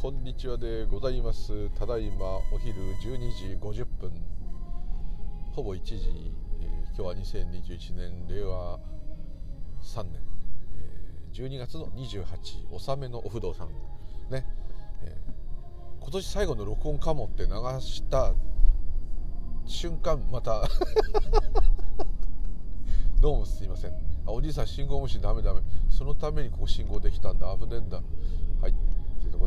こんにちはでございます。ただいまお昼12時50分ほぼ1時、えー、今日は2021年令和3年、えー、12月の28納めのお不動産。ね、えー、今年最後の録音かもって流した瞬間また どうもすいません。あおじいさん信号無視ダメダメ。そのためにここ信号できたんだ。危ねえんだ。はい。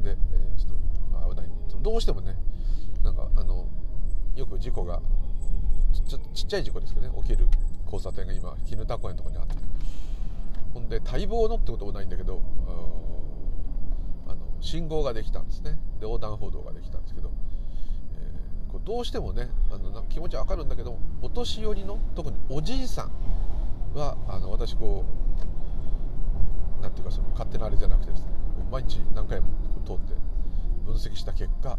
で、えー、ちょっと危ない。どうしてもねなんかあのよく事故がちっちっちゃい事故ですけどね起きる交差点が今絹田公園のとこにあって。ほんで待望のってこともないんだけどあの信号ができたんですね。で横断歩道ができたんですけど、えー、こどうしてもねあの気持ちわかるんだけどお年寄りの特におじいさんはあの私こうなんていうかその勝手なあれじゃなくてですね毎日何回も通って分析した結果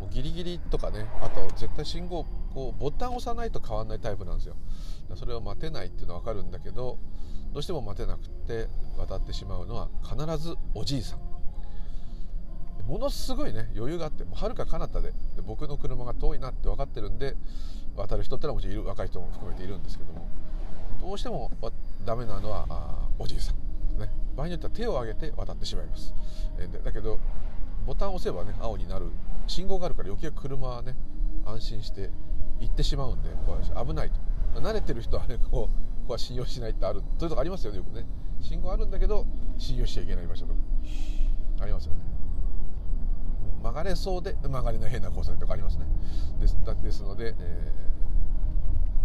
もうギリギリとかねあと絶対信号こうボタン押さないと変わんないタイプなんですよ。それを待てないっていうのは分かるんだけどどうしても待てなくて渡ってしまうのは必ずおじいさん。ものすごいね余裕があってはるか彼方でで僕の車が遠いなって分かってるんで渡る人ってのはもちろんいる若い人も含めているんですけどもどうしてもダメなのはあおじいさん。場合によっては手を挙げて渡ってしまいます、えー、だけどボタンを押せばね青になる。信号があるから余計車はね安心して行ってしまうんでこう危ないと。慣れてる人はねこうここは信用しないってある。そういうとこありますよねよくね。信号あるんだけど信用しちゃいけない場所とか。ありますよね。曲がれそうで曲がれない変な交差点とかありますね。ですですので、え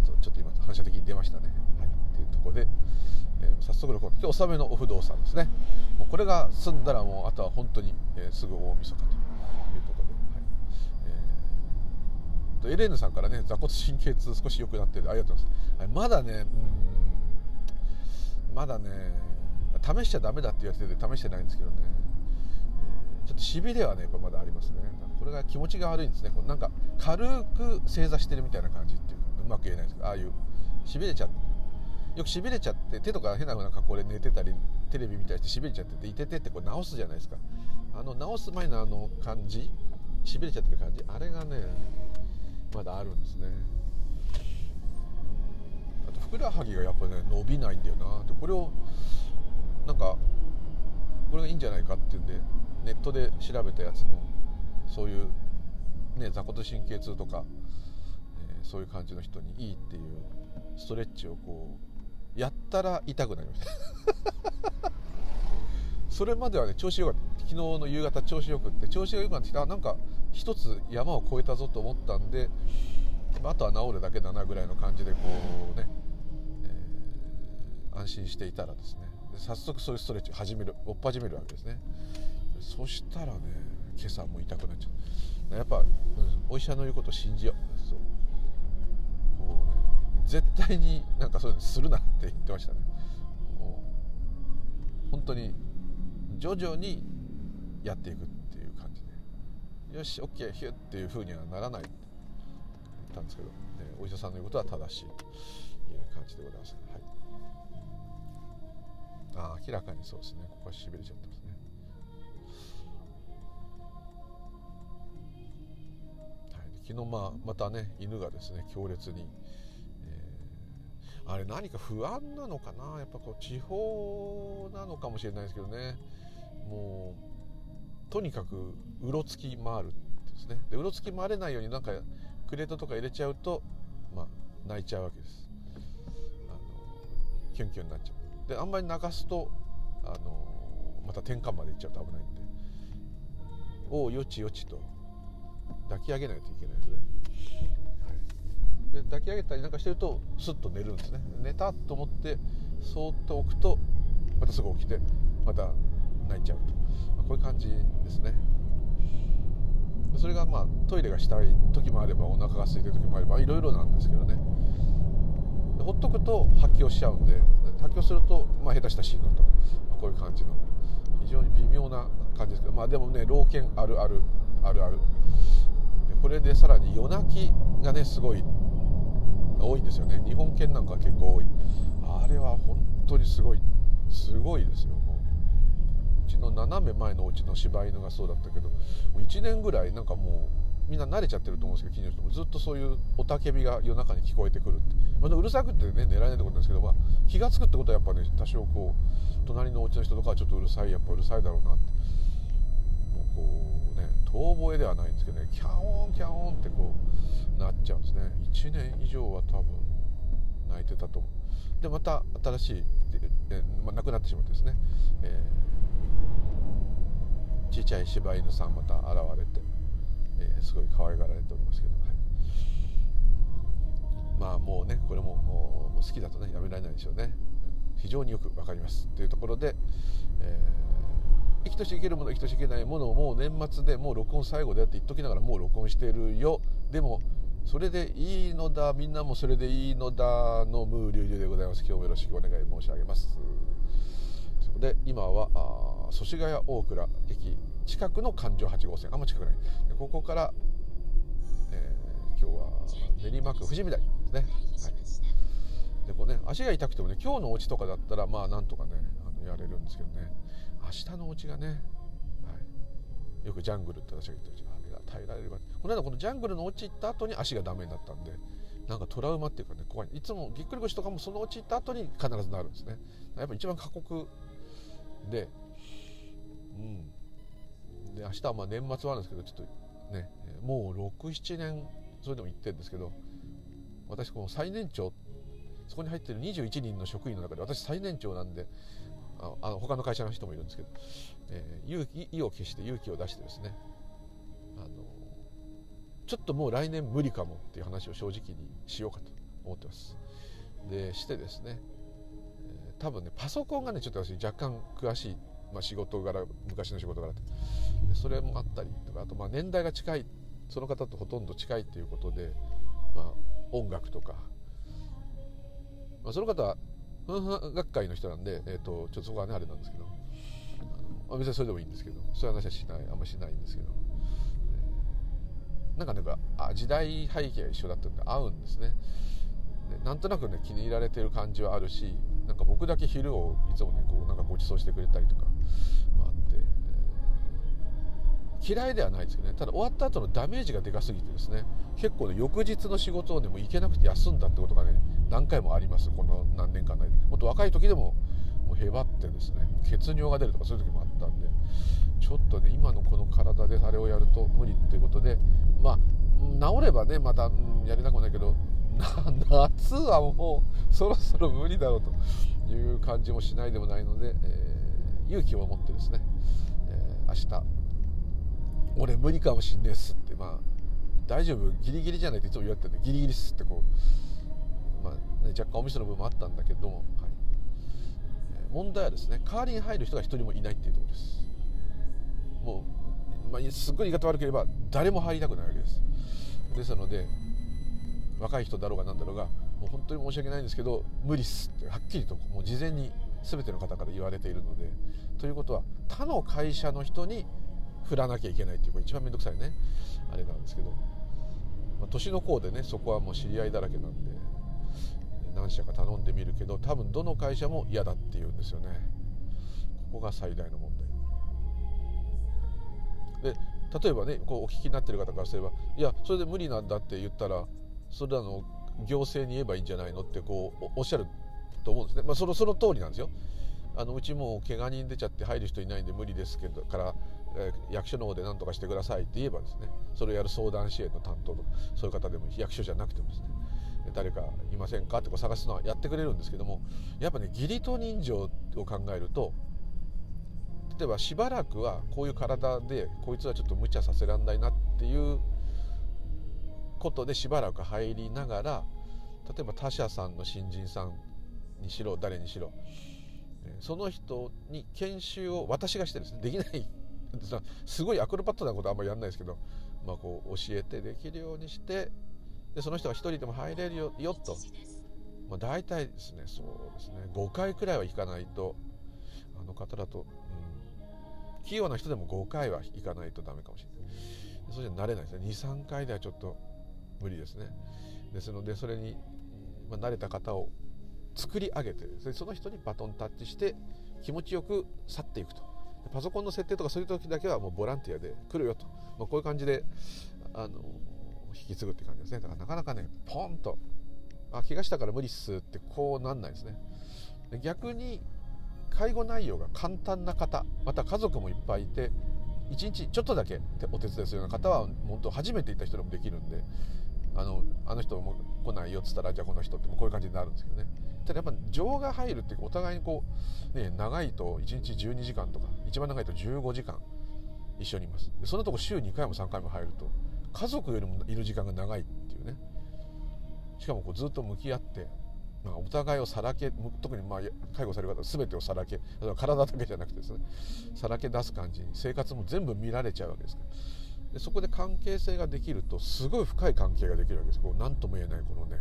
ー、そうちょっと今反射的に出ましたね。はい。っていうところでえ、早速の今日納めのお不動産ですね。もうこれが済んだらもうあとは本当に、えー、すぐ大晦日というころで、はい。えー、とエレーヌさんからね座骨神経痛少し良くなってる。ありがとうございます、はい、まだねうん。まだね試しちゃダメだって言われてて試してないんですけどね、えー、ちょっとしびれはねこれまだありますね。これが気持ちが悪いんですね。こうなんか軽く正座してるみたいな感じっていうかうまく言えないですけどああいうしびれちゃって。よくしびれちゃって手とか変な風な格好で寝てたりテレビ見たりしてしびれちゃってていててってこれ直すじゃないですか。あの直す前のあの感じしびれちゃってる感じあれがねまだあるんですね。あとふくらはぎがやっぱね伸びないんだよなでこれをなんかこれがいいんじゃないかっていうんでネットで調べたやつのそういうね座骨神経痛とか、えー、そういう感じの人にいいっていうストレッチをこうやったら痛くなりました。それまではね調子よかった。昨日の夕方調子よくって調子が良くなってきたなんか一つ山を越えたぞと思ったんであとは治るだけだなぐらいの感じでこうね、えー、安心していたらですね。早速そういうストレッチ始める追っ始めるわけですね。そしたらね今朝も痛くなっちゃうやっぱ、うん、お医者の言うことを信じよう。絶対になんかそういうのするなって言ってましたね。もう本当に徐々にやっていくっていう感じで。よし OK ヒュッっていうふうにはならないって言ったんですけど、ね、お医者さんの言うことは正しいという感じでございます、はい、あ明らかにそうですね。ここはしびれちゃってますね。はい、昨日まあまたね犬がですね強烈にあれ何か不安なのかな？やっぱこう地方なのかもしれないですけどね。もうとにかくうろつき回るですね。でうろつき回れないようになんかクレートとか入れちゃうと、まあ、泣いちゃうわけです。あのキュンキュンになっちゃう。であんまり泣かすとあのまた転換までいっちゃうと危ないんで。おおよちよちと。抱き上げないといけないですね。で抱き上げたりなんかしてるとスッと寝るんですね。寝たと思ってそーっと置くとまたすぐ起きてまた泣いちゃうと、まあ、こういう感じですね。それがまあトイレがしたい時もあればお腹が空いてる時もあればいろいろなんですけどね。ほっとくと発狂しちゃうんで発狂すると、まあ、下手した死ぬと、まあ、こういう感じの。非常に微妙な感じですけどまあでもね老犬あるあるあるある。これでさらに夜泣きがねすごい多いんですよね。日本犬なんか結構多い。あれは本当にすごい。すごいですよ。もううちの斜め前のお家の柴犬がそうだったけどもう1年ぐらいなんかもうみんな慣れちゃってると思うんですけど近所の人も。ずっとそういう雄たけびが夜中に聞こえてくるって、まあ、うるさくってね狙えないってことなんですけど、まあ、気が付くってことはやっぱね多少こう隣のお家の人とかはちょっとうるさいやっぱうるさいだろうなって。もうこうね遠吠えではないんですけどねキャオンキャオンってこうなっちゃうんですね。1年以上は多分泣いてたと思う。でまた新しい、えまあ、亡くなってしまってですね、えー、ちっちゃい柴犬さんまた現れて、えー、すごい可愛がられておりますけど、はい、まあもうねこれももう好きだとねやめられないでしょうね。非常によく分かります。というところで、えー、生きとし生けるもの生きとし生けないものをもう年末でもう録音最後でやって言っときながらもう録音してるよ。でもそれでいいのだみんなもそれでいいのだのムーリュウリュウでございます。今日もよろしくお願い申し上げます。そこで今は祖師ヶ谷大倉駅近くの環状8号線。あんま近くない。ここから、えー、今日は練馬区富士見台ですね、はい、でこうね足が痛くてもね今日のお家とかだったらまあなんとかねあのやれるんですけどね。明日のお家がね、はい、よくジャングルって私が言ってる耐えられるかこの間このジャングルの落ち行った後に足がダメになったんでなんかトラウマっていうかね怖い。いつもぎっくり腰とかもその落ち行った後に必ずなるんですね。やっぱ一番過酷でうん。で明日はまあ年末はあるんですけどちょっとねもう67年それでも行ってるんですけど私この最年長そこに入ってる21人の職員の中で私最年長なんであの他の会社の人もいるんですけど、えー、勇気意を決して勇気を出してですねあのちょっともう来年無理かもっていう話を正直にしようかと思ってます。でしてですね、えー、多分ねパソコンがねちょっと私若干詳しい、まあ、仕事柄昔の仕事柄ってそれもあったりとかあとまあ年代が近いその方とほとんど近いっていうことで、まあ、音楽とか、まあ、その方はふんふん学会の人なんで、えーと、ちょっとそこはねあれなんですけど。あの別にそれでもいいんですけど。そういう話はしないあんましないんですけど。なんかなんかあ時代背景が一緒だったんで合うんですね。でなんとなくね気に入られてる感じはあるしなんか僕だけ昼をいつもねこうなんかご馳走してくれたりとか、まあ、あって、嫌いではないですけどね。ただ終わった後のダメージがでかすぎてですね。結構ね翌日の仕事をねも行けなくて休んだってことがね何回もありますこの何年間内でもっと若い時でももうへばってですね。血尿が出るとかそういう時もあったんで。ちょっとね今のこの体であれをやると無理っていうことで。まあ治ればねまた、やりたくないけど夏はもうそろそろ無理だろうと。いう感じもしないでもないので、えー、勇気を持ってですね、えー、明日俺無理かもしんねえっすって。まあ大丈夫？ギリギリじゃないっていつも言われてるんでギリギリっすってこう、まあね、若干お店の部分もあったんだけども、はい。え、問題はですね代わりに入る人が一人もいないっていうところです。もう、まあ、すっごい言い方悪ければ誰も入りたくないわけです。ですので若い人だろうが何だろうがもう本当に申し訳ないんですけど無理っすってはっきりともう事前に全ての方から言われているのでということは他の会社の人に振らなきゃいけないっていうこれ一番面倒くさいね。あれなんですけど、まあ、年の功でねそこはもう知り合いだらけなんで何社か頼んでみるけど多分どの会社も嫌だっていうんですよね。ここが最大の問題。で例えばねこうお聞きになってる方からすればいやそれで無理なんだって言ったらそれらの行政に言えばいいんじゃないのってこうおっしゃると思うんですね、まあ、そのその通りなんですよ。あのうちも怪我人出ちゃって入る人いないんで無理ですけどから、え、役所の方で何とかしてくださいって言えばですねそれをやる相談支援の担当とかそういう方でも役所じゃなくてもですね誰かいませんかってこう探すのはやってくれるんですけどもやっぱね義理と人情を考えると例えばしばらくはこういう体でこいつはちょっと無茶させらんないなっていうことでしばらく入りながら例えば他社さんの新人さんにしろ誰にしろその人に研修を私がしてですねできないすごいアクロバットなことはあんまりやんないですけど、まあ、こう教えてできるようにしてでその人が1人でも入れるよよと、まあ、大体ですねそうですね。5回くらいは行かないとあの方だとうん器用な人でも5回は行かないとダメかもしれない。そうじゃ慣れないですね。23回ではちょっと無理ですね。ですのでそれに、まあ、慣れた方を作り上げてその人にバトンタッチして気持ちよく去っていくと。パソコンの設定とかそういう時だけはもうボランティアで来るよと、まあ、こういう感じであの引き継ぐって感じですね。だからなかなかねポンとあ怪我したから無理っすってこうなんないですね。逆に介護内容が簡単な方また家族もいっぱいいて1日ちょっとだけお手伝いするような方は本当初めて行った人でもできるんであの人も来ないよっつったらじゃあこの人ってこういう感じになるんですけどね。ただやっぱ情が入るっていうかお互いにこう、ね、長いと1日12時間とか一番長いと15時間一緒にいます。でそのとこ週2回も3回も入ると家族よりもいる時間が長いっていうね。しかもこうずっと向き合ってまあ、お互いをさらけ特にまあ介護される方全てをさらけ体だけじゃなくてですねさらけ出す感じに生活も全部見られちゃうわけですから。でそこで関係性ができるとすごい深い関係ができるわけです。こう何とも言えないこのね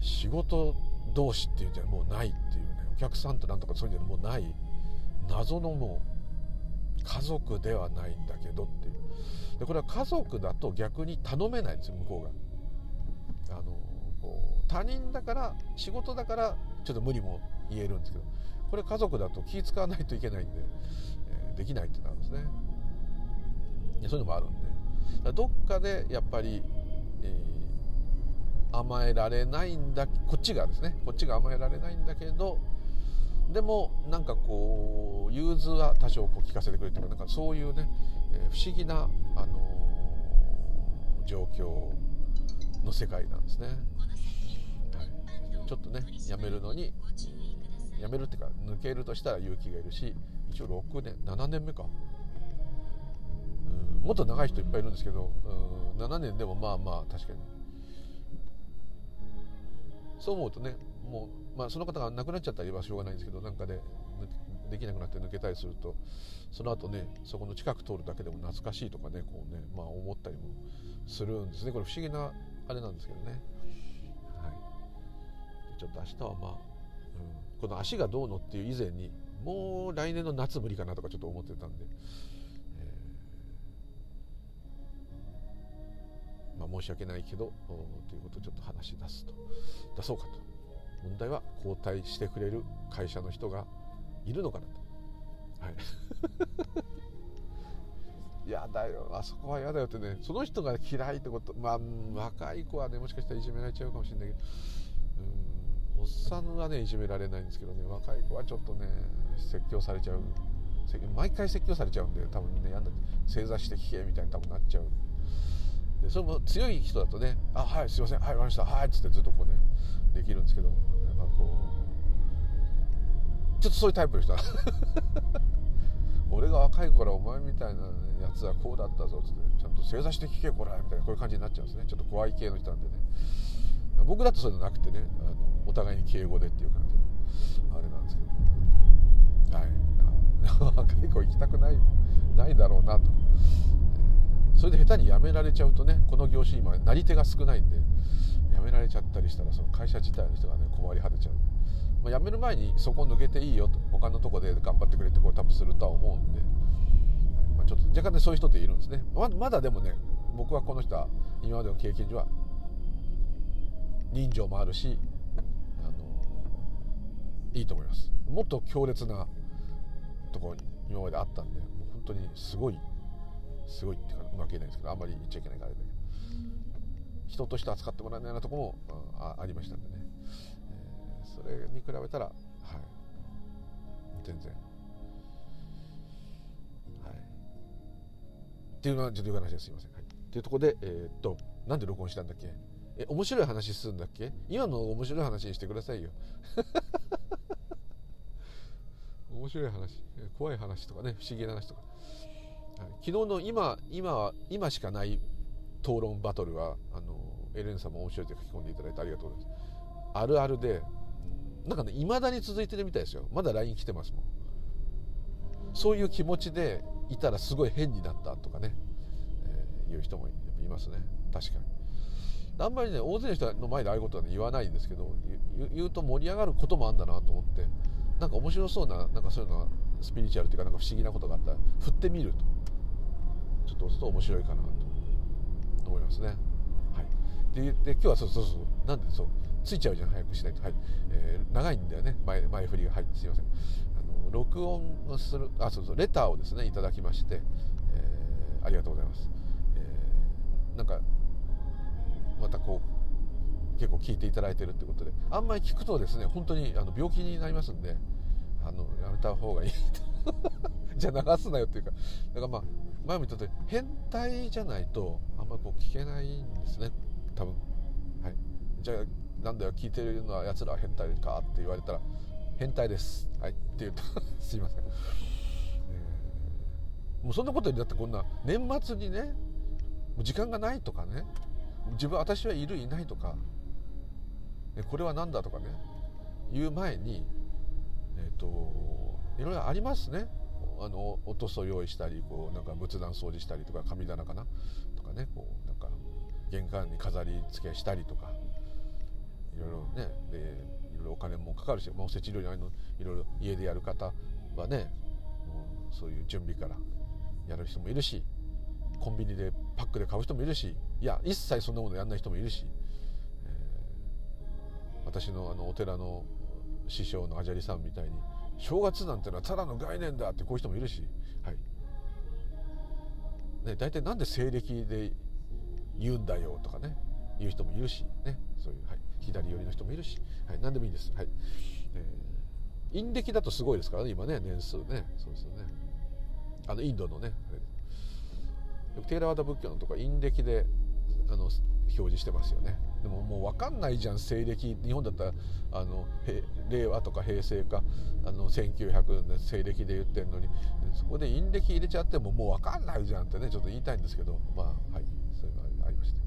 仕事同士っていうんじゃもうないっていうねお客さんとなんとかそういうんじゃもうない謎のもう家族ではないんだけどっていう。でこれは家族だと逆に頼めないんですよ向こうが。あのこう他人だから仕事だからちょっと無理も言えるんですけどこれ家族だと気使わないといけないんで、えー、できないってなるんですね。そういうのもあるんで。どっかでやっぱり、えー、甘えられないんだこっちがですね。こっちが甘えられないんだけどでもなんかこう融通は多少こう聞かせてくれる。というかなんかそういうね、えー、不思議な、あのー、状況の世界なんですね。はい。ちょっとねやめるのにやめるっていうか抜けるとしたら勇気がいるし一応6年7年目か。もっと長い人いっぱいいるんですけどうん7年でもまあまあ確かに。そう思うとねもう、まあ、その方が亡くなっちゃったりはしょうがないんですけどなんかでできなくなって抜けたりするとその後ねそこの近く通るだけでも懐かしいとかねこうねまあ思ったりもするんですね。これ不思議なあれなんですけどね。はい。ちょっと明日はまあ、うん、この足がどうのっていう以前にもう来年の夏無理かなとかちょっと思ってたんで、まあ、申し訳ないけどということをちょっと話し出すと。出そうかと。問題は交代してくれる会社の人がいるのかなと。はい。嫌だよあそこは嫌だよってね。その人が嫌いってこと。まあ若い子はねもしかしたらいじめられちゃうかもしれないけど。うんおっさんはねいじめられないんですけどね。若い子はちょっとね説教されちゃう。毎回説教されちゃうんで多分みんなやんだ正座して聞けみたいに多分なっちゃう。でそれも強い人だとね「あはいすいませんはい分かりましたはい」っつってずっとこうねできるんですけどなんかこうちょっとそういうタイプの人。俺が若い頃お前みたいなやつはこうだったぞっつってちゃんと正座して聞けこらみたいなこういう感じになっちゃうんですね。ちょっと怖い系の人なんでね。僕だとそういうのなくてねあのお互いに敬語でっていう感じであれなんですけど。はい。若い子行きたくないないだろうなと、それで下手に辞められちゃうとねこの業種今なり手が少ないんで辞められちゃったりしたらその会社自体の人がね困り果てちゃう、まあ、辞める前にそこ抜けていいよと他のとこで頑張ってくれってこれ多分するとは思うんで、まあ、ちょっと若干ねそういう人っているんですね。ままだでもね僕はこの人は今までの経験上は人情もあるしあのいいと思います。もっと強烈なところに今まであったんでもう本当にすごいすごいっていうかうまく言えないんですけどあんまり言っちゃいけないからあれだけど人として扱ってもらえないようなところもあありましたんでね、えー、それに比べたらはい。全然。はい。っていうのはちょっという話です。いません、はい、っていうところでえー、っとなんで録音したんだっけ？え面白い話するんだっけ？今の面白い話にしてくださいよ。面白い話怖い話とかね不思議な話とか、昨日の今今今しかない討論バトルはあのエレンさんも面白いって書き込んでいただいてありがとうございます。あるあるでなんかねいまだに続いてるみたいですよ。まだ LINE 来てますもん。そういう気持ちでいたらすごい変になったとかね、えー、いう人もいますね。確かに。あんまりね大勢の人の前でああいうことは、ね、言わないんですけど言うと盛り上がることもあんだなと思ってなんか面白そうななんかそういうのがスピリチュアルっていうかなんか不思議なことがあった。ら振ってみると。ちょっと押すと面白いかなと思いますね。はい、でで今日はそうそうそう。なんでそう。ついちゃうじゃん。早くしないと、はい。えー、長いんだよね。前前振りが。はい。すいません。あの録音をするあそうそう。レターをですねいただきまして、えー、ありがとうございます、えー、なんかまたこう結構聞いていただいてるってことで。あんまり聞くとですね本当にあの病気になりますんで。あのやめた方がいい。じゃあ流すなよっていうか。だからまあ前も言ったとおり変態じゃないとあんまりこう聞けないんですね。多分。はい。じゃあなんだよ聞いてるのはやつらは変態かって言われたら変態です。はい。って言うと すいません、えー、もうそんなことよりだってこんな年末にね時間がないとかね自分私はいるいないとか、これは何だとかね言う前にえっ、ー、といろいろありますね。あのおとそ用意したりこうなんか仏壇掃除したりとか神棚かな？とかねこうなんか玄関に飾り付けしたりとかいろいろねでいろいろお金もかかるし、まあ、おせち料理のいろいろ家でやる方はねもうそういう準備からやる人もいるしコンビニでパックで買う人もいるしいや一切そんなものやんない人もいるし、えー、私のあのお寺の師匠のアジャリさんみたいに正月なんてのはただの概念だってこういう人もいるし、はい。ね、大体なんで西暦で言うんだよとかね言う人もいるし、ね、そういう、はい、左寄りの人もいるし、はい、何でもいいです。はい。えー、陰暦だとすごいですからね今ね年数ね。そうですよね。あのインドのねテーラワダ仏教のとか陰暦であの表示してますよね。でももう分かんないじゃん西暦。日本だったらあの令和とか平成か。あの1900年西暦で言ってるのに。そこで陰暦入れちゃってももう分かんないじゃんってねちょっと言いたいんですけど。まあはい。そういうのがありまして。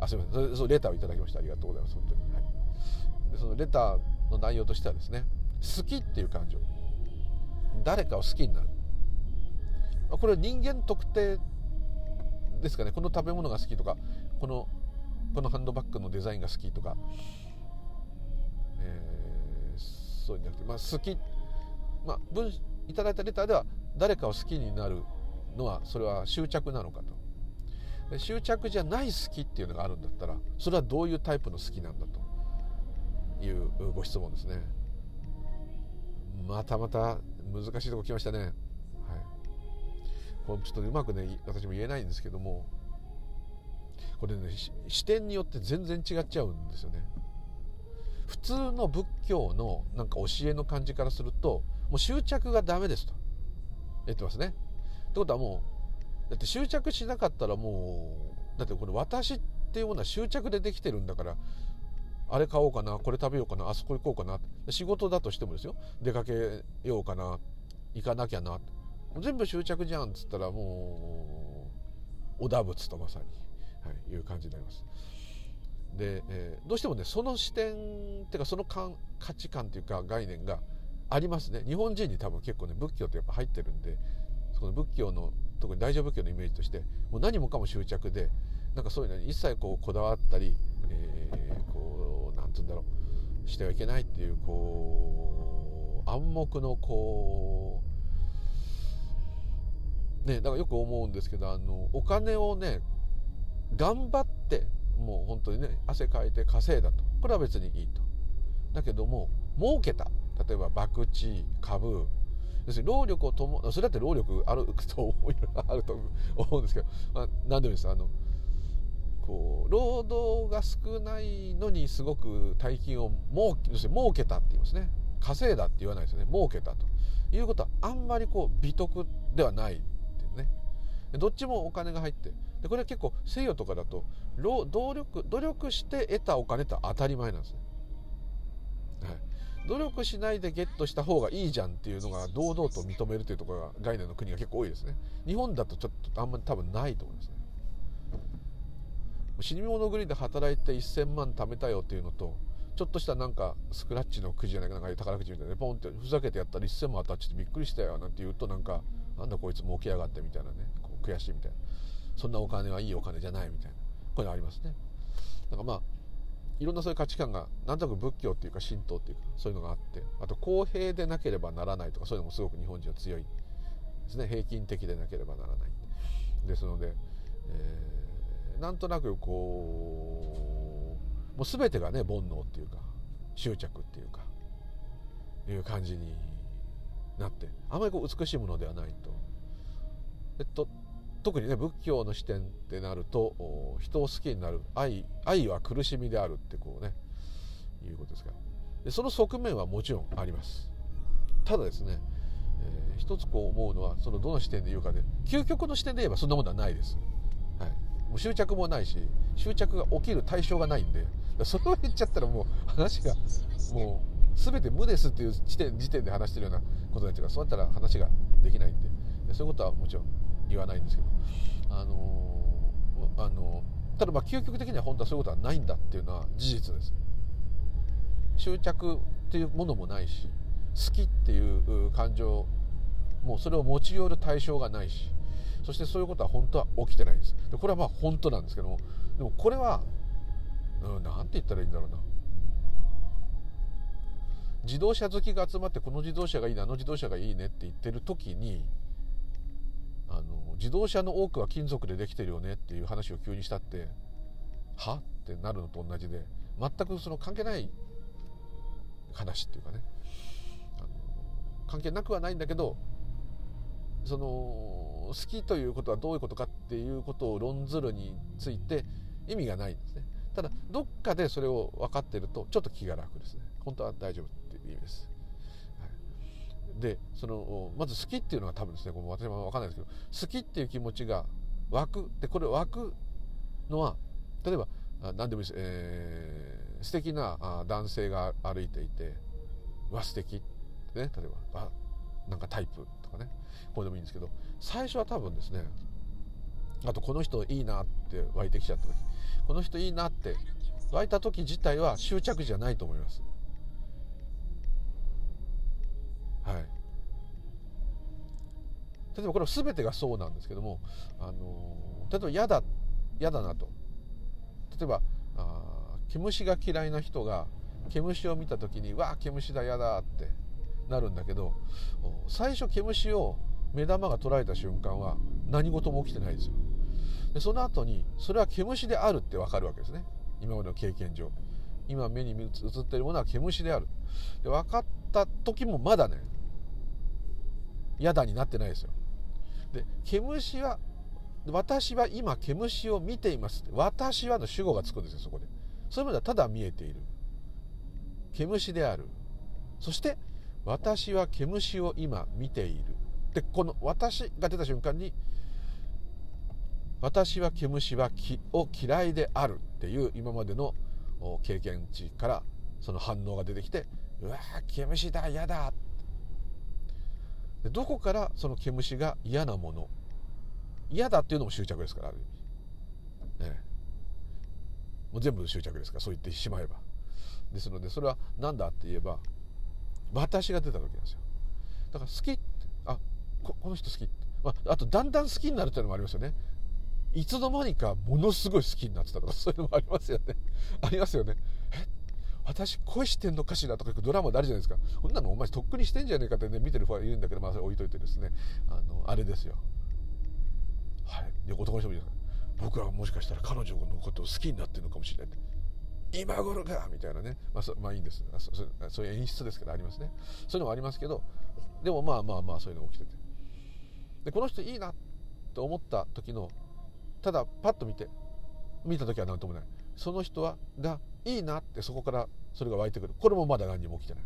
あすいません。それレターをいただきましてありがとうございます。本当に、はい、でそのレターの内容としてはですね。好きっていう感情。誰かを好きになる。これは人間特定ですかね。この食べ物が好きとかこのこのハンドバッグのデザインが好きとか、えー、そうじゃなくて、まあ、好き、まあ、文いただいたレターでは誰かを好きになるのはそれは執着なのかと。執着じゃない好きっていうのがあるんだったらそれはどういうタイプの好きなんだと。いうご質問ですね。またまた難しいとこ来ましたね。はい。これちょっとうまくね私も言えないんですけども。これね視点によって全然違っちゃうんですよね。普通の仏教のなんか教えの感じからするともう執着がダメですと。言ってますね。ってことはもうだって執着しなかったらもうだってこれ私っていうものは執着でできてるんだからあれ買おうかなこれ食べようかなあそこ行こうかな仕事だとしてもですよ。出かけようかな行かなきゃな。全部執着じゃんっつったらもう織田仏とまさに、はい、いう感じになります。で、えー、どうしてもねその視点っていうかその価値観っていうか概念がありますね日本人に多分結構ね仏教ってやっぱ入ってるんでその仏教の特に大乗仏教のイメージとしてもう何もかも執着でなんかそういうのに一切こうこだわったり、えー、こうなんて言うんだろうしてはいけないっていうこう暗黙のこうね、だからよく思うんですけどあのお金をね頑張ってもう本当にね汗かいて稼いだと。これは別にいいと。だけども儲けた。例えば博打株。要するに労力をともそれだって労力あるといろいろあると思うんですけど、まあ、何でもいいです。あのこう労働が少ないのにすごく大金を儲け要するに儲けたって言いますね。稼いだって言わないですよね。儲けたということはあんまりこう美徳ではないね。どっちもお金が入ってでこれは結構西洋とかだと努力努力して得たお金って当たり前なんですね、はい、努力しないでゲットした方がいいじゃんっていうのが堂々と認めるというところが概念の国が結構多いですね。日本だとちょっとあんまり多分ないと思いますね。死に物狂いで働いて1000万貯めたよっていうのとちょっとしたなんかスクラッチのくじじゃないかなんか宝くじみたいなポンってふざけてやったら1000万当たっちゃってびっくりしたよなんて言うとなんかなんだこいつ儲けやがってみたいなね悔しいみたいな。そんなお金はいいお金じゃないみたいな。これありますね。なんかまあいろんなそういう価値観がなんとなく仏教っていうか神道っていうかそういうのがあってあと公平でなければならないとかそういうのもすごく日本人は強いですね。平均的でなければならない。ですので、えー、なんとなくこうもう全てがね煩悩っていうか執着っていうかいう感じになってあまりこう美しいものではないと。えっと特にね仏教の視点ってなると人を好きになる愛愛は苦しみであるってこうねいうことですから。でその側面はもちろんあります。ただですね、えー、一つこう思うのはそのどの視点で言うかで究極の視点で言えばそんなものはないです、はい、もう執着もないし執着が起きる対象がないんでそれを言っちゃったらもう話がもう全て無ですっていう時点時点で話してるようなことになっちゃうからそうなったら話ができないんでそういうことはもちろん言わないんですけど。あのー、あのー、ただまあ究極的には本当はそういうことはないんだっていうのは事実です。執着っていうものもないし好きっていう感情もうそれを持ち寄る対象がないしそしてそういうことは本当は起きてないんです。でこれはまあ本当なんですけどもでもこれはうん、なんて言ったらいいんだろうな。自動車好きが集まってこの自動車がいいねあの自動車がいいねって言ってる時にあの自動車の多くは金属でできてるよねっていう話を急にしたっては？ってなるのと同じで全くその関係ない話っていうかね。関係なくはないんだけどその好きということはどういうことかっていうことを論ずるについて意味がないんですね。ただどっかでそれを分かってるとちょっと気が楽ですね。本当は大丈夫っていう意味です。でそのまず好きっていうのは多分ですねこの私も分かんないですけど好きっていう気持ちが湧く。でこれ湧くのは例えば何でもいいです、えー、素敵な男性が歩いていて「わ素敵。ね例えばあなんかタイプとかねこれでもいいんですけど最初は多分ですねあとこの人いいなって湧いてきちゃった時この人いいなって湧いた時自体は執着じゃないと思います。はい。例えばこれは全てがそうなんですけどもあの例えば嫌だ嫌だなと。例えばあ毛虫が嫌いな人が毛虫を見た時に「わあ毛虫だ嫌だ」ってなるんだけど最初毛虫を目玉が捉えた瞬間は何事も起きてないですよ。でその後にそれは毛虫であるって分かるわけですね。今までの経験上。今目に映ってるものは毛虫である。で分かった時もまだね嫌だになってないですよ。で毛虫は私は今毛虫を見ています私はの主語がつくんですよそこで。そういうものはただ見えている。毛虫である。そして私は毛虫を今見ている。でこの私が出た瞬間に私は毛虫は木を嫌いである。っていう今までの経験値からその反応が出てきてうわ毛虫だ嫌だ。でどこからその毛虫が嫌なもの嫌だっていうのも執着ですからある意味、ね、もう全部執着ですからそう言ってしまえば。ですのでそれは何だって言えば私が出た時なんですよ。だから好きあここの人好き、まあ、あとだんだん好きになるっていうのもありますよね。いつの間にかものすごい好きになってたとかそういうのもありますよね。ありますよね。私恋してんのかしらとかドラマであるじゃないですか。こんなのお前とっくにしてんじゃねえかってね見てる人はいるんだけどまあそれ置いといてですね。あのあれですよ。はい。で男の人も言う僕はもしかしたら彼女のことを好きになってるのかもしれない。今頃かみたいなね。まあそまあいいんです。そそういう演出ですからありますね。そういうのもありますけどでもまあまあまあそういうのが起きててでこの人いいなと思った時のただパッと見て見た時は何ともないその人はがいいなってそこからそれが湧いてくる。これもまだ何にも起きてない。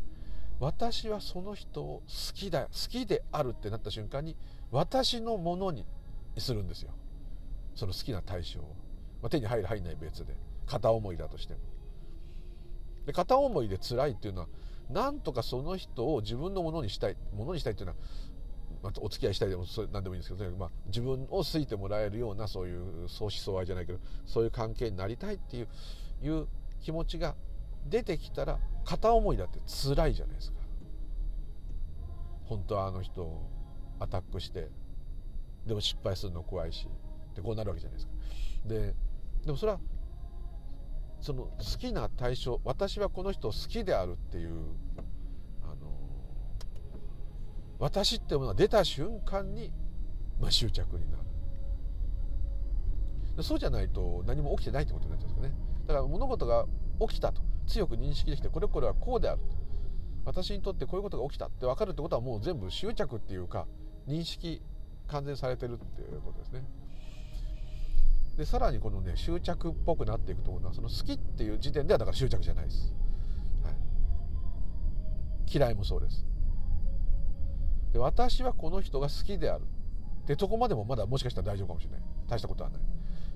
私はその人を好きだ好きであるってなった瞬間に私のものにするんですよ。その好きな対象を、まあ、手に入る入んない別で。片思いだとしても。で片思いで辛いっていうのはなんとかその人を自分のものにしたい。ものにしたいっていうのはまあ、お付き合いしたいでも何でもいいんですけど、まあ、自分を好いてもらえるようなそういう相思相愛じゃないけどそういう関係になりたいっていういう気持ちが出てきたら片思いだって辛いじゃないですか。本当はあの人をアタックしてでも失敗するの怖いしでこうなるわけじゃないですか。ででもそれはその好きな対象私はこの人を好きであるっていうあの私っていうものが出た瞬間に、まあ、執着になる。そうじゃないと何も起きてないってことになっちゃうんですかね。だから物事が起きたと。強く認識できてこれこれはこうである私にとってこういうことが起きたって分かるってことはもう全部執着っていうか認識完全されてるっていうことですね。でさらにこのね執着っぽくなっていくと思うのはその好きっていう時点ではだから執着じゃないです、はい、嫌いもそうです。で私はこの人が好きであるってとこまでもまだもしかしたら大丈夫かもしれない。大したことはない。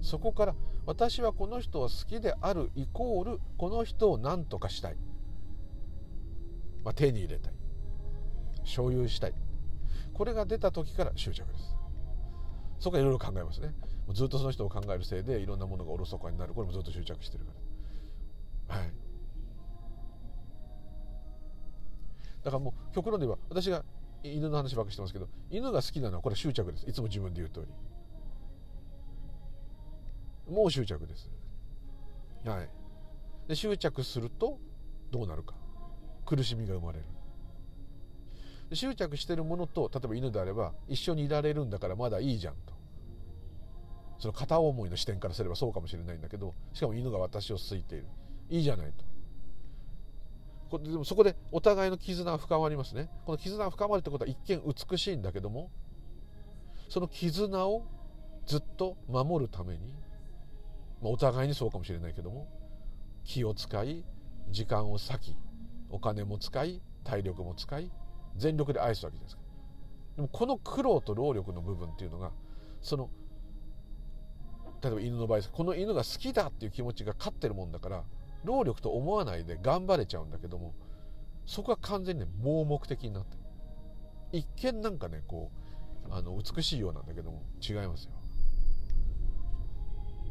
そこから私はこの人を好きであるイコールこの人を何とかしたい、まあ、手に入れたい。所有したい。これが出た時から執着です。そこはいろいろ考えますね。ずっとその人を考えるせいでいろんなものがおろそかになる。これもずっと執着してるから。はい。だからもう極論で言えば私が犬の話ばっかしてますけど犬が好きなのはこれ執着です。いつも自分で言う通り。もう執着です。はい。で執着するとどうなるか。苦しみが生まれる。執着してるものと例えば犬であれば一緒にいられるんだからまだいいじゃんと。その片思いの視点からすればそうかもしれないんだけどしかも犬が私を好いている。いいじゃないと。こでもそこでお互いの絆が深まりますね。この絆が深まるってことは一見美しいんだけどもその絆をずっと守るために、まあ、お互いにそうかもしれないけども気を使い時間を割きお金も使い体力も使い全力で愛すわけじゃないですか。でもこの苦労と労力の部分っていうのがその例えば犬の場合この犬が好きだっていう気持ちが勝ってるもんだから労力と思わないで頑張れちゃうんだけどもそこは完全にね盲目的になって一見なんかねこうあの美しいようなんだけども違いますよ。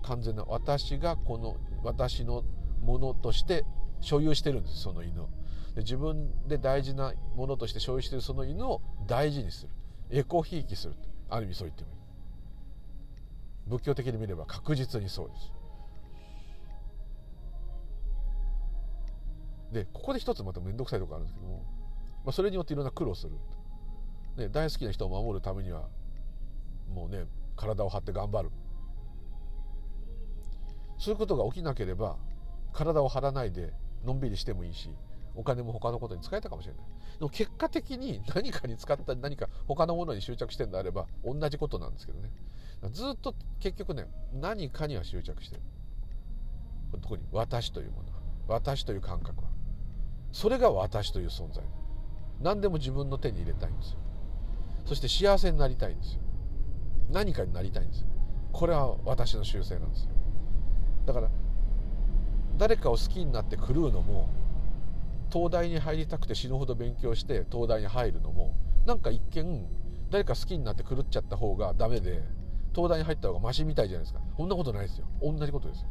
完全な私がこの私のものとして所有してるんですその犬で自分で大事なものとして所有してるその犬を大事にする。エコひいきするある意味そう言ってもいい。仏教的に見れば確実にそうです。でここで一つまた面倒くさいところあるんですけども、まあ、それによっていろんな苦労する、ね、大好きな人を守るためにはもうね体を張って頑張る。そういうことが起きなければ体を張らないでのんびりしてもいいしお金も他のことに使えたかもしれない。でも結果的に何かに使ったり何か他のものに執着してるんであれば同じことなんですけどね。ずっと結局ね何かには執着してる。特に私というもの私という感覚は。それが私という存在。何でも自分の手に入れたいんですよ。そして幸せになりたいんですよ。何かになりたいんですよ。これは私の習性なんですよ。だから誰かを好きになって狂うのも東大に入りたくて死ぬほど勉強して東大に入るのもなんか一見誰か好きになって狂っちゃった方がダメで東大に入った方がマシみたいじゃないですか。そんなことないですよ。同じことですよ。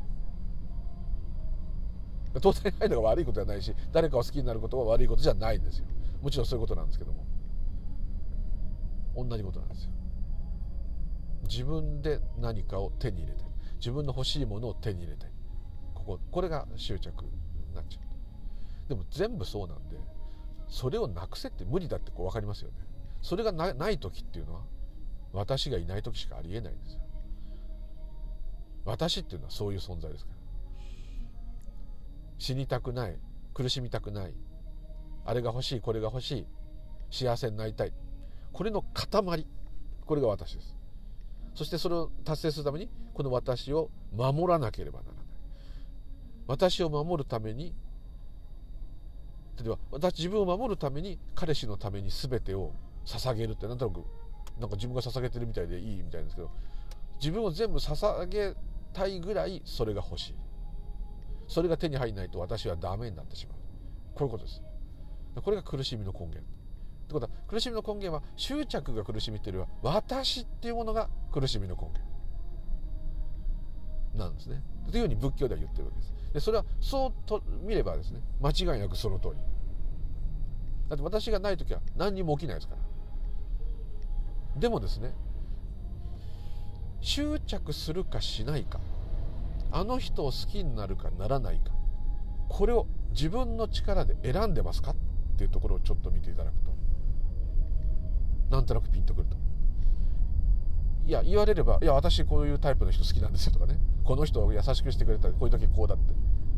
東大に入るのが悪いことじゃないし誰かを好きになることは悪いことじゃないんですよ。もちろんそういうことなんですけども。同じことなんですよ。自分で何かを手に入れたい自分の欲しいものを手に入れたいこここれが執着になっちゃう。でも全部そうなんでそれをなくせって無理だってこう分かりますよね。それがない時っていうのは私がいない時しかありえないんですよ。私っていうのはそういう存在ですから。死にたくない苦しみたくないあれが欲しいこれが欲しい幸せになりたい。これの塊。これが私です。そしてそれを達成するためにこの私を守らなければならない。私を守るために例えば私自分を守るために彼氏のために全てを捧げるってなんとなくなんか自分が捧げてるみたいでいいみたいですけど自分を全部捧げたいぐらいそれが欲しい。それが手に入らないと私はダメになってしまう。こういうことです。これが苦しみの根源。ってことは苦しみの根源は執着が苦しみっていうよりは私っていうものが苦しみの根源。なんですね。というふうに仏教では言ってるわけです。でそれはそうと見ればですね間違いなくその通り。だって私がない時は何にも起きないですから。でもですね執着するかしないかあの人を好きになるかならないかこれを自分の力で選んでますかっていうところをちょっと見ていただくとなんとなくピンとくると。いや言われればいや私こういうタイプの人好きなんですよとかね。この人を優しくしてくれたらこういう時こうだって。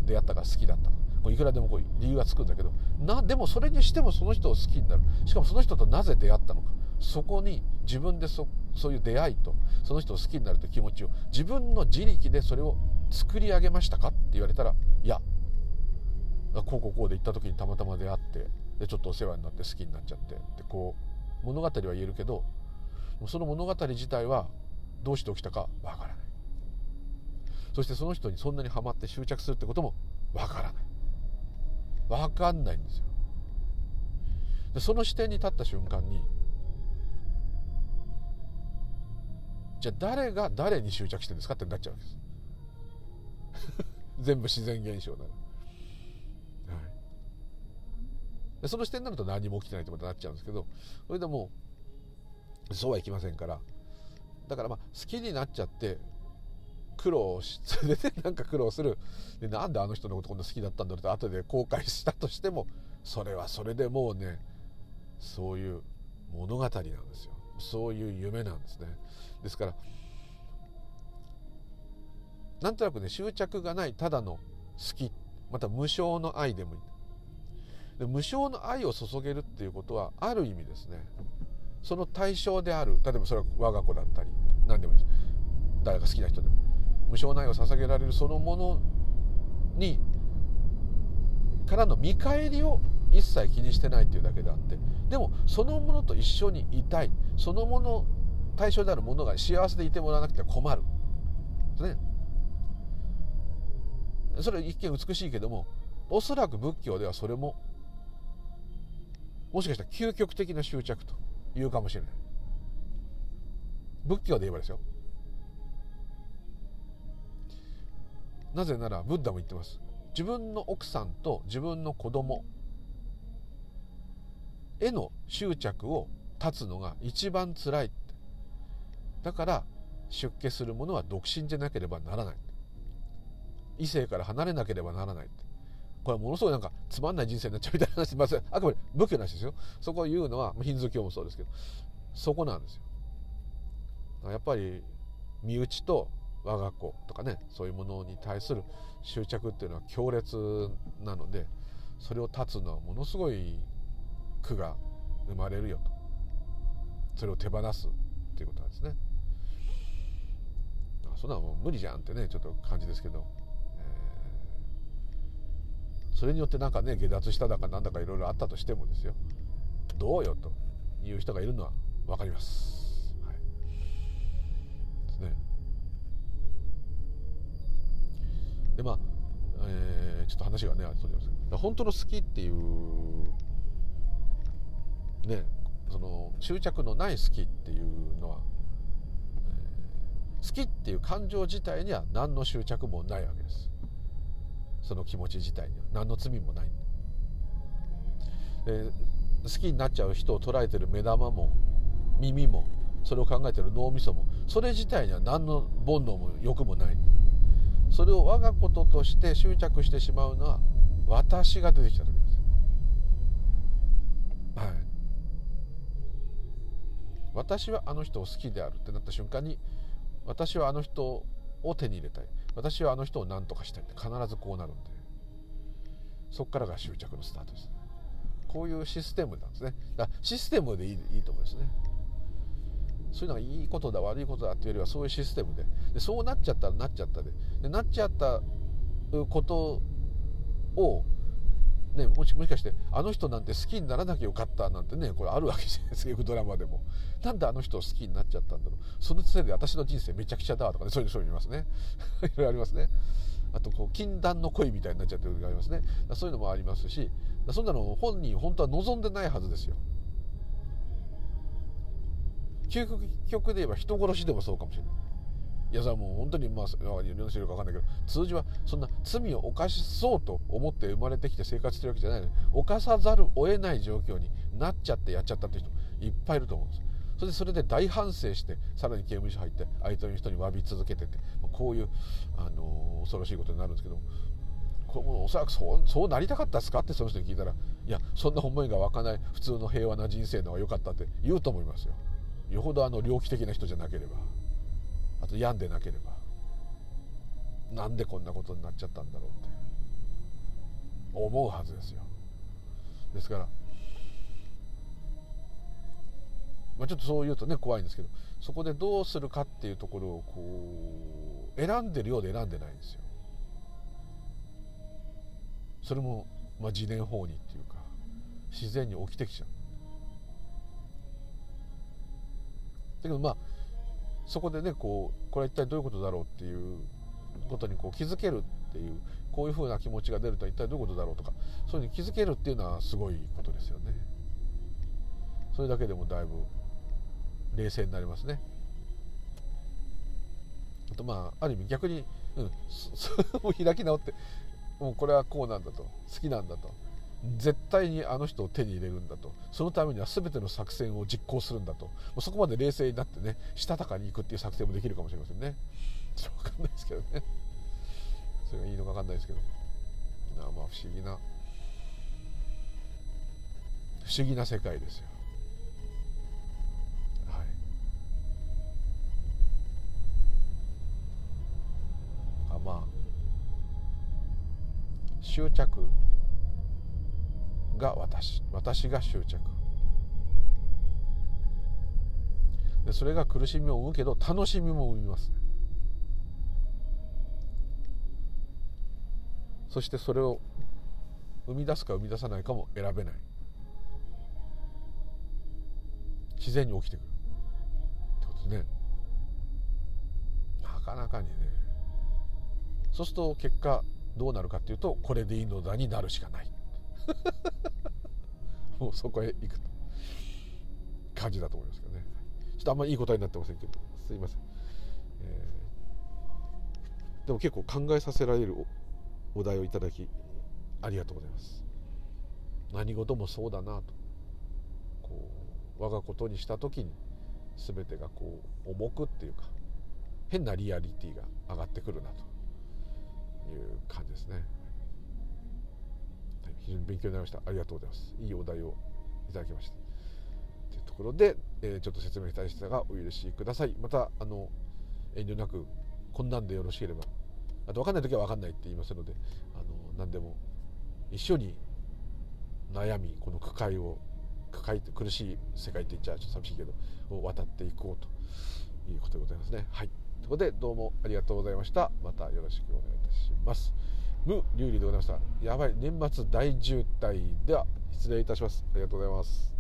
出会ったから好きだったこういくらでもこう理由がつくんだけど。なでもそれにしてもその人を好きになる。しかもその人となぜ出会ったのか。そこに自分でそそういう出会いとその人を好きになるという気持ちを自分の自力でそれを作り上げましたかって言われたらいや。こうこうこうで行った時にたまたま出会ってでちょっとお世話になって好きになっちゃってでこう物語は言えるけどその物語自体はどうして起きたかわからない。そしてその人にそんなにはまって執着するってこともわからない。わかんないんですよ。でその視点に立った瞬間にじゃあ誰が誰に執着してるんですかってなっちゃうわけです。全部自然現象なのでその視点になると何も起きてないってことになっちゃうんですけどそれでもうそうはいきませんから。だからまあ好きになっちゃって苦労し それでなんか苦労する。でなんであの人のことこんな好きだったんだろうって後で後悔したとしてもそれはそれでもうねそういう物語なんですよ。そういう夢なんですね。ですからなんとなくね執着がないただの好きまた無償の愛でもいい。で無償の愛を注げるっていうことはある意味ですね。その対象である。例えばそれは我が子だったり何でもいいです。誰が好きな人でも。無償の愛を捧げられるそのものにからの見返りを一切気にしてないっていうだけであってでもそのものと一緒にいたい。そのもの対象であるものが幸せでいてもらわなくては困る。ね。それは一見美しいけどもおそらく仏教ではそれももしかしたら究極的な執着というかもしれない。仏教で言えばですよ。なぜならブッダも言ってます。自分の奥さんと自分の子供への執着を断つのが一番つらいだから出家する者は独身じゃなければならない。異性から離れなければならないこれはものすごいなんかつまんない人生になっちゃうみたいな話ませんあくまで仏教の話ですよ。そこを言うのはヒンズー教もそうですけどそこなんですよ。やっぱり身内と我が子とかねそういうものに対する執着っていうのは強烈なのでそれを断つのはものすごい苦が生まれるよと。それを手放すっていうことなんですね。そんなもう無理じゃんってねちょっと感じですけど。それによってなんかね下脱しただかなんだかいろいろあったとしてもですよどうよという人がいるのは分かります。はい、ですね。でまあ、えー、ちょっと話がねそれます本当の好きっていうねその執着のない好きっていうのは、えー、好きっていう感情自体には何の執着もないわけです。その気持ち自体には。何の罪もない。で好きになっちゃう人を捉えてる目玉も耳もそれを考えてる脳みそもそれ自体には何の煩悩も欲もない。それを我がこととして執着してしまうのは私が出てきた時です。はい。私はあの人を好きであるってなった瞬間に私はあの人を手に入れたい。私はあの人を何とかしたいって必ずこうなるんで。そっからが執着のスタートですね。こういうシステムなんですね。だシステムでいいいいと思いますね。そういうのがいいことだ悪いことだっていうよりはそういうシステムで。でそうなっちゃったらなっちゃったで。でなっちゃったことをね、もしもしかしてあの人なんて好きにならなきゃよかったなんてねこれあるわけじゃないですか。ドラマでも。なんであの人を好きになっちゃったんだろう。そのせいで私の人生めちゃくちゃだとかねそういう人もいますね。いろいろありますね。あとこう禁断の恋みたいになっちゃってる時がありますね。そういうのもありますしそんなの本人本当は望んでないはずですよ。究極で言えば人殺しでもそうかもしれない。いやさもう本当にまあいろんな人いるか分かんないけど通常はそんな罪を犯しそうと思って生まれてきて生活してるわけじゃないのに犯さざるを得ない状況になっちゃってやっちゃったっていう人いっぱいいると思うんですそれでそれで大反省してさらに刑務所入って相手の人に詫び続けててこういう、あのー、恐ろしいことになるんですけどこれもおそらくそうそうなりたかったですかってその人に聞いたらいやそんな思いが湧かない普通の平和な人生の方が良かったって言うと思いますよよほどあの猟奇的な人じゃなければ。と病んでなければなんでこんなことになっちゃったんだろうって思うはずですよですからまあ、ちょっとそう言うとね怖いんですけどそこでどうするかっていうところをこう選んでるようで選んでないんですよ。それも、まあ、自然法にっていうか自然に起きてきちゃう。だけどまあそこでねこうこれは一体どういうことだろうっていうことにこう気づけるっていうこういうふうな気持ちが出るとは一体どういうことだろうとかそういうふうに気づけるっていうのはすごいことですよね。それだけでもだいぶ冷静になりますね。あとまあある意味逆に、うん、もう開き直ってもうこれはこうなんだと好きなんだと絶対にあの人を手に入れるんだと。そのためには全ての作戦を実行するんだと。そこまで冷静になってねしたたかにいくっていう作戦もできるかもしれませんね。ちょっと分かんないですけどね。それがいいのか分かんないですけど。まあ不思議な。不思議な世界ですよ。はい。あまあ。執着。が私私が執着。でそれが苦しみを生むけど楽しみも生みます、そしてそれを生み出すか生み出さないかも選べない。自然に起きてくる。ってことね。なかなかにね。そうすると結果どうなるかっていうとこれでいいのだになるしかない。もうそこへ行く感じだと思いますけどね。ちょっとあんまりいい答えになってませんけどすいません、えー、でも結構考えさせられるお題をいただきありがとうございます。何事もそうだなとこう我がことにした時に全てがこう重くっていうか変なリアリティが上がってくるなという感じですね、非常に勉強になりました。ありがとうございます。いいお題をいただきました。というところで、えー、ちょっと説明したしたがお許しください。またあの遠慮なくこんなんでよろしければあと分かんない時は分かんないって言いますのであの何でも一緒に悩みこの苦海を抱えて苦しい世界って言っちゃちょっと寂しいけどを渡っていこうということでございますね。はい。ということでどうもありがとうございました。またよろしくお願いいたします。無流理でございました。やばい年末大渋滞では失礼いたします。ありがとうございます。